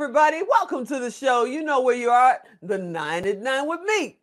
everybody. Welcome to the show. You know where you are, the nine at nine with me,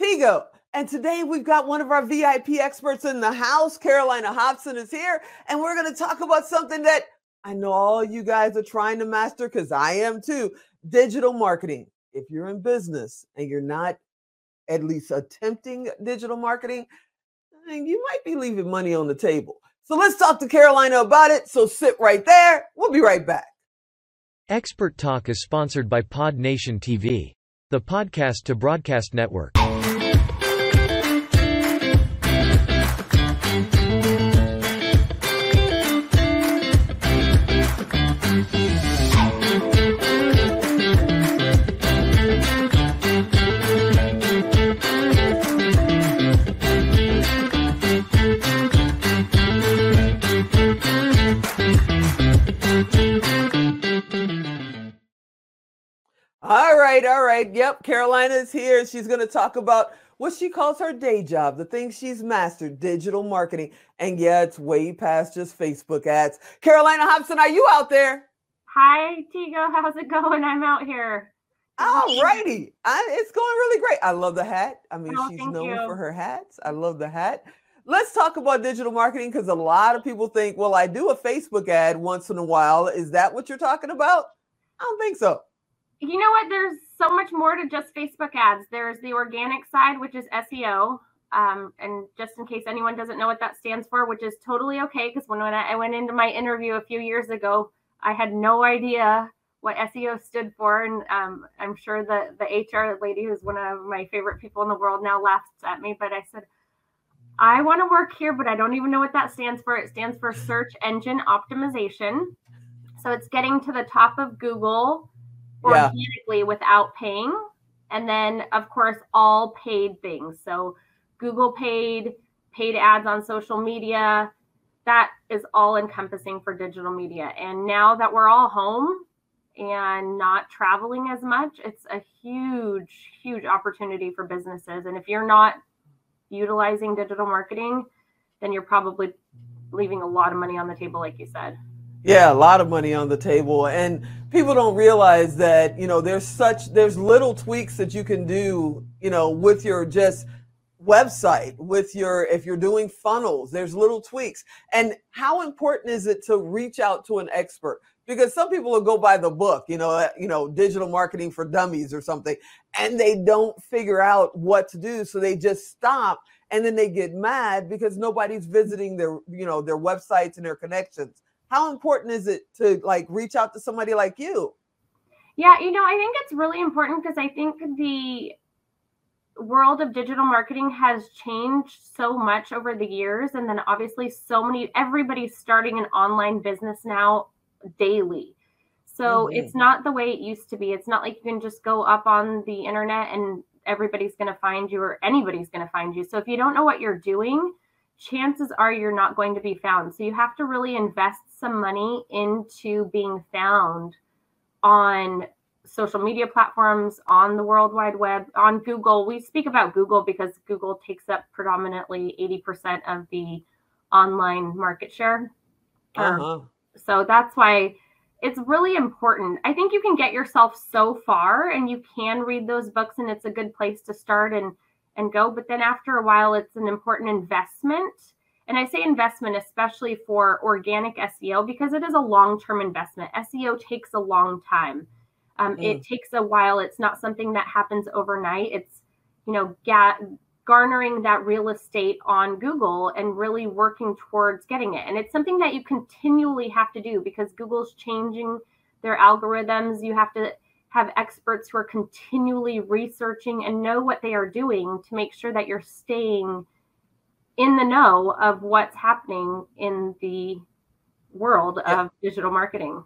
Tigo. And today we've got one of our VIP experts in the house. Carolina Hobson is here, and we're going to talk about something that I know all you guys are trying to master because I am too digital marketing. If you're in business and you're not at least attempting digital marketing, eh, you might be leaving money on the table. So let's talk to Carolina about it. So sit right there. We'll be right back. Expert Talk is sponsored by Pod Nation TV, the podcast to broadcast network. All right, all right. Yep, Carolina is here. She's going to talk about what she calls her day job, the things she's mastered, digital marketing. And yeah, it's way past just Facebook ads. Carolina Hobson, are you out there? Hi, Tigo. How's it going? I'm out here. All righty. It's going really great. I love the hat. I mean, oh, she's known you. for her hats. I love the hat. Let's talk about digital marketing because a lot of people think, well, I do a Facebook ad once in a while. Is that what you're talking about? I don't think so you know what? There's so much more to just Facebook ads. There's the organic side, which is SEO. Um, and just in case anyone doesn't know what that stands for, which is totally okay, because when, when I went into my interview a few years ago, I had no idea what SEO stood for. And um, I'm sure the, the HR lady, who's one of my favorite people in the world, now laughs at me. But I said, I want to work here, but I don't even know what that stands for. It stands for search engine optimization. So it's getting to the top of Google organically yeah. without paying. And then, of course, all paid things. So, Google paid, paid ads on social media, that is all encompassing for digital media. And now that we're all home and not traveling as much, it's a huge, huge opportunity for businesses. And if you're not utilizing digital marketing, then you're probably leaving a lot of money on the table, like you said. Yeah, a lot of money on the table. And people don't realize that, you know, there's such there's little tweaks that you can do, you know, with your just website, with your if you're doing funnels, there's little tweaks. And how important is it to reach out to an expert? Because some people will go by the book, you know, uh, you know, digital marketing for dummies or something, and they don't figure out what to do, so they just stop and then they get mad because nobody's visiting their, you know, their websites and their connections how important is it to like reach out to somebody like you? Yeah, you know, I think it's really important because I think the world of digital marketing has changed so much over the years. And then obviously, so many, everybody's starting an online business now daily. So mm-hmm. it's not the way it used to be. It's not like you can just go up on the internet and everybody's going to find you or anybody's going to find you. So if you don't know what you're doing, chances are you're not going to be found. So you have to really invest some money into being found on social media platforms, on the World Wide Web, on Google. We speak about Google because Google takes up predominantly 80% of the online market share. Um, uh-huh. Um, so that's why it's really important. I think you can get yourself so far and you can read those books and it's a good place to start and and go. But then after a while, it's an important investment. And I say investment, especially for organic SEO, because it is a long term investment. SEO takes a long time. Um, mm. It takes a while. It's not something that happens overnight. It's, you know, ga- garnering that real estate on Google and really working towards getting it. And it's something that you continually have to do because Google's changing their algorithms. You have to have experts who are continually researching and know what they are doing to make sure that you're staying in the know of what's happening in the world yeah. of digital marketing.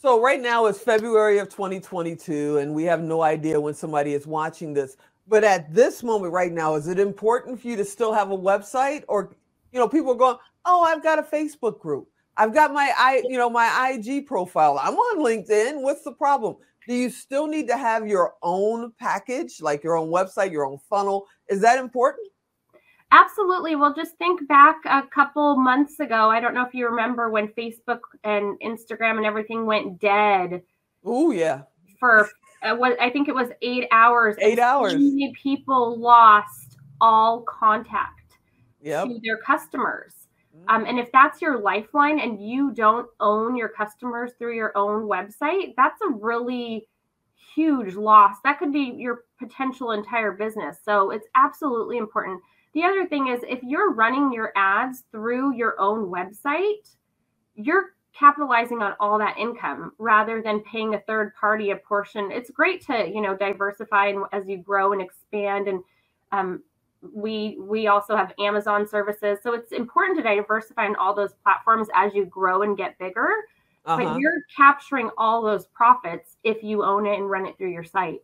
So right now it's February of 2022 and we have no idea when somebody is watching this. But at this moment right now is it important for you to still have a website or you know people are going, "Oh, I've got a Facebook group. I've got my i you know my IG profile. I'm on LinkedIn. What's the problem?" Do you still need to have your own package, like your own website, your own funnel? Is that important? Absolutely. Well, just think back a couple months ago. I don't know if you remember when Facebook and Instagram and everything went dead. Oh, yeah. for uh, what I think it was eight hours. Eight hours. Many people lost all contact Yep. to their customers. Um, and if that's your lifeline and you don't own your customers through your own website, that's a really huge loss. That could be your potential entire business. So it's absolutely important. The other thing is if you're running your ads through your own website, you're capitalizing on all that income rather than paying a third party a portion. It's great to, you know, diversify and as you grow and expand and um, we we also have Amazon services. So it's important to diversify in all those platforms as you grow and get bigger. Uh-huh. But you're capturing all those profits if you own it and run it through your site.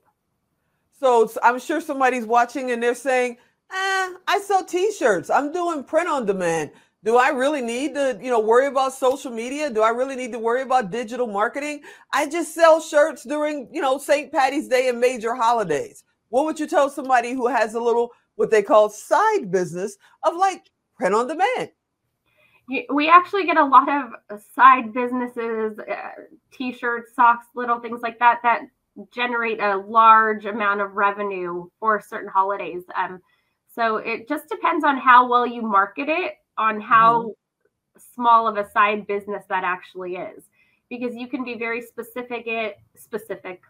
So I'm sure somebody's watching and they're saying, eh, I sell t-shirts. I'm doing print on demand. Do I really need to, you know, worry about social media? Do I really need to worry about digital marketing? I just sell shirts during, you know, St. Patty's Day and major holidays. What would you tell somebody who has a little what they call side business of like print on demand? We actually get a lot of side businesses, uh, t-shirts, socks, little things like that that generate a large amount of revenue for certain holidays. Um, so it just depends on how well you market it, on how small of a side business that actually is, because you can be very specific. It specific,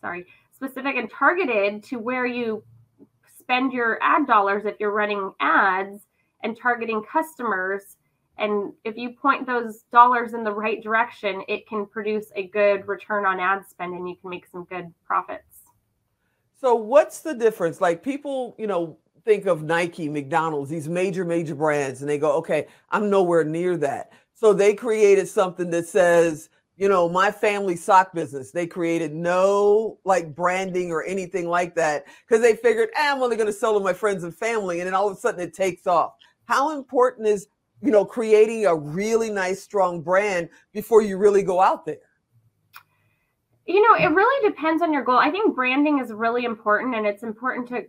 sorry, specific and targeted to where you spend your ad dollars if you're running ads and targeting customers and if you point those dollars in the right direction it can produce a good return on ad spend and you can make some good profits So what's the difference? Like people, you know, think of Nike, McDonald's, these major, major brands, and they go, okay, I'm nowhere near that. So they created something that says, you know, my family sock business. They created no like branding or anything like that because they figured, eh, I'm only going to sell to my friends and family. And then all of a sudden it takes off. How important is, you know, creating a really nice, strong brand before you really go out there? you know it really depends on your goal i think branding is really important and it's important to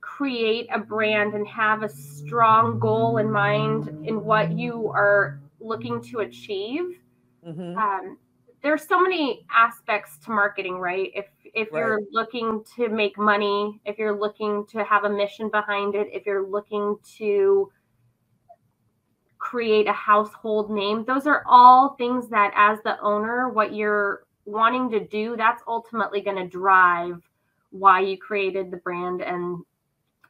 create a brand and have a strong goal in mind in what you are looking to achieve Mhm. um, there's so many aspects to marketing right? If if you're looking to make money if you're looking to have a mission behind it if you're looking to create a household name those are all things that as the owner what you're wanting to do that's ultimately going to drive why you created the brand and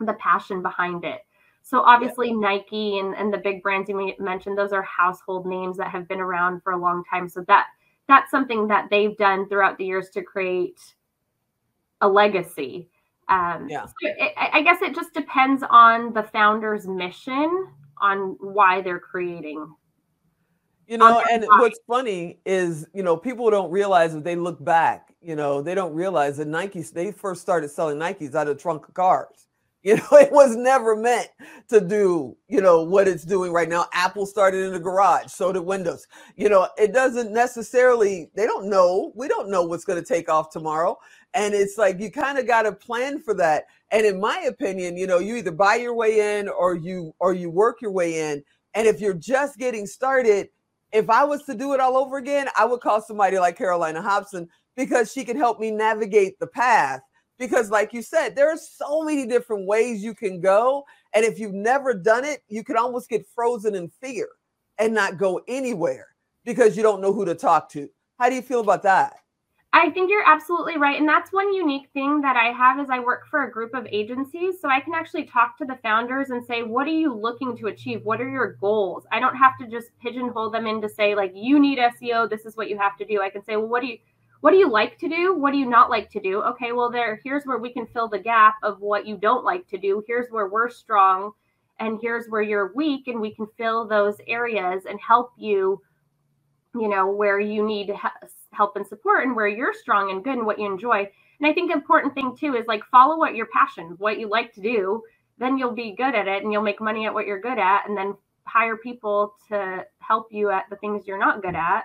the passion behind it so obviously Nike and, and the big brands you me- mentioned, those are household names that have been around for a long time. So that that's something that they've done throughout the years to create a legacy. Um, Yeah. so it, I I guess it just depends on the founder's mission on why they're creating. You know, and what's funny is, you know, people don't realize if they look back, you know, they don't realize that Nike, they first started selling Nikes out of trunk of cars. You know, it was never meant to do, you know, what it's doing right now. Apple started in the garage, so did Windows. You know, it doesn't necessarily, they don't know. We don't know what's going to take off tomorrow. And it's like you kind of got to plan for that. And in my opinion, you know, you either buy your way in or you or you work your way in. And if you're just getting started, if I was to do it all over again, I would call somebody like Carolina Hobson because she can help me navigate the path. Because, like you said, there are so many different ways you can go. And if you've never done it, you can almost get frozen in fear and not go anywhere because you don't know who to talk to. How do you feel about that? I think you're absolutely right. And that's one unique thing that I have is I work for a group of agencies. So I can actually talk to the founders and say, what are you looking to achieve? What are your goals? I don't have to just pigeonhole them in to say, like, you need SEO, this is what you have to do. I can say, well, what do you what do you like to do? What do you not like to do? Okay, well, there here's where we can fill the gap of what you don't like to do. Here's where we're strong and here's where you're weak and we can fill those areas and help you you know where you need help and support and where you're strong and good and what you enjoy and i think important thing too is like follow what your passion what you like to do then you'll be good at it and you'll make money at what you're good at and then hire people to help you at the things you're not good at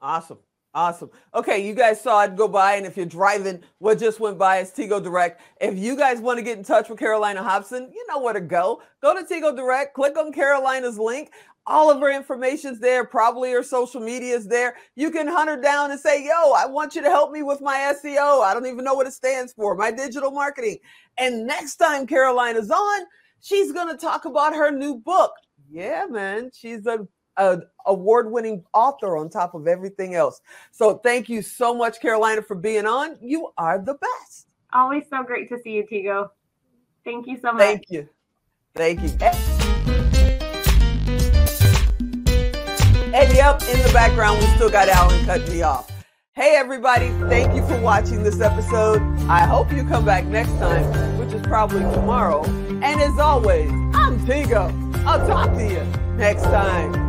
Awesome. Awesome. Okay, you guys saw it go by, and if you're driving, what just went by is Tigo Direct. If you guys want to get in touch with Carolina Hobson, you know where to go. Go to Tigo Direct, click on Carolina's link. All of her information's there, probably her social media is there. You can hunt her down and say, Yo, I want you to help me with my SEO. I don't even know what it stands for, my digital marketing. And next time Carolina's on, she's going to talk about her new book. Yeah, man. She's a an award-winning author on top of everything else. So thank you so much, Carolina, for being on. You are the best. Always so great to see you, Tigo. Thank you so much. Thank you. Thank you. And yep, in the background, we still got Alan cutting me off. Hey, everybody, thank you for watching this episode. I hope you come back next time, which is probably tomorrow. And as always, I'm Tigo. I'll talk to you next time.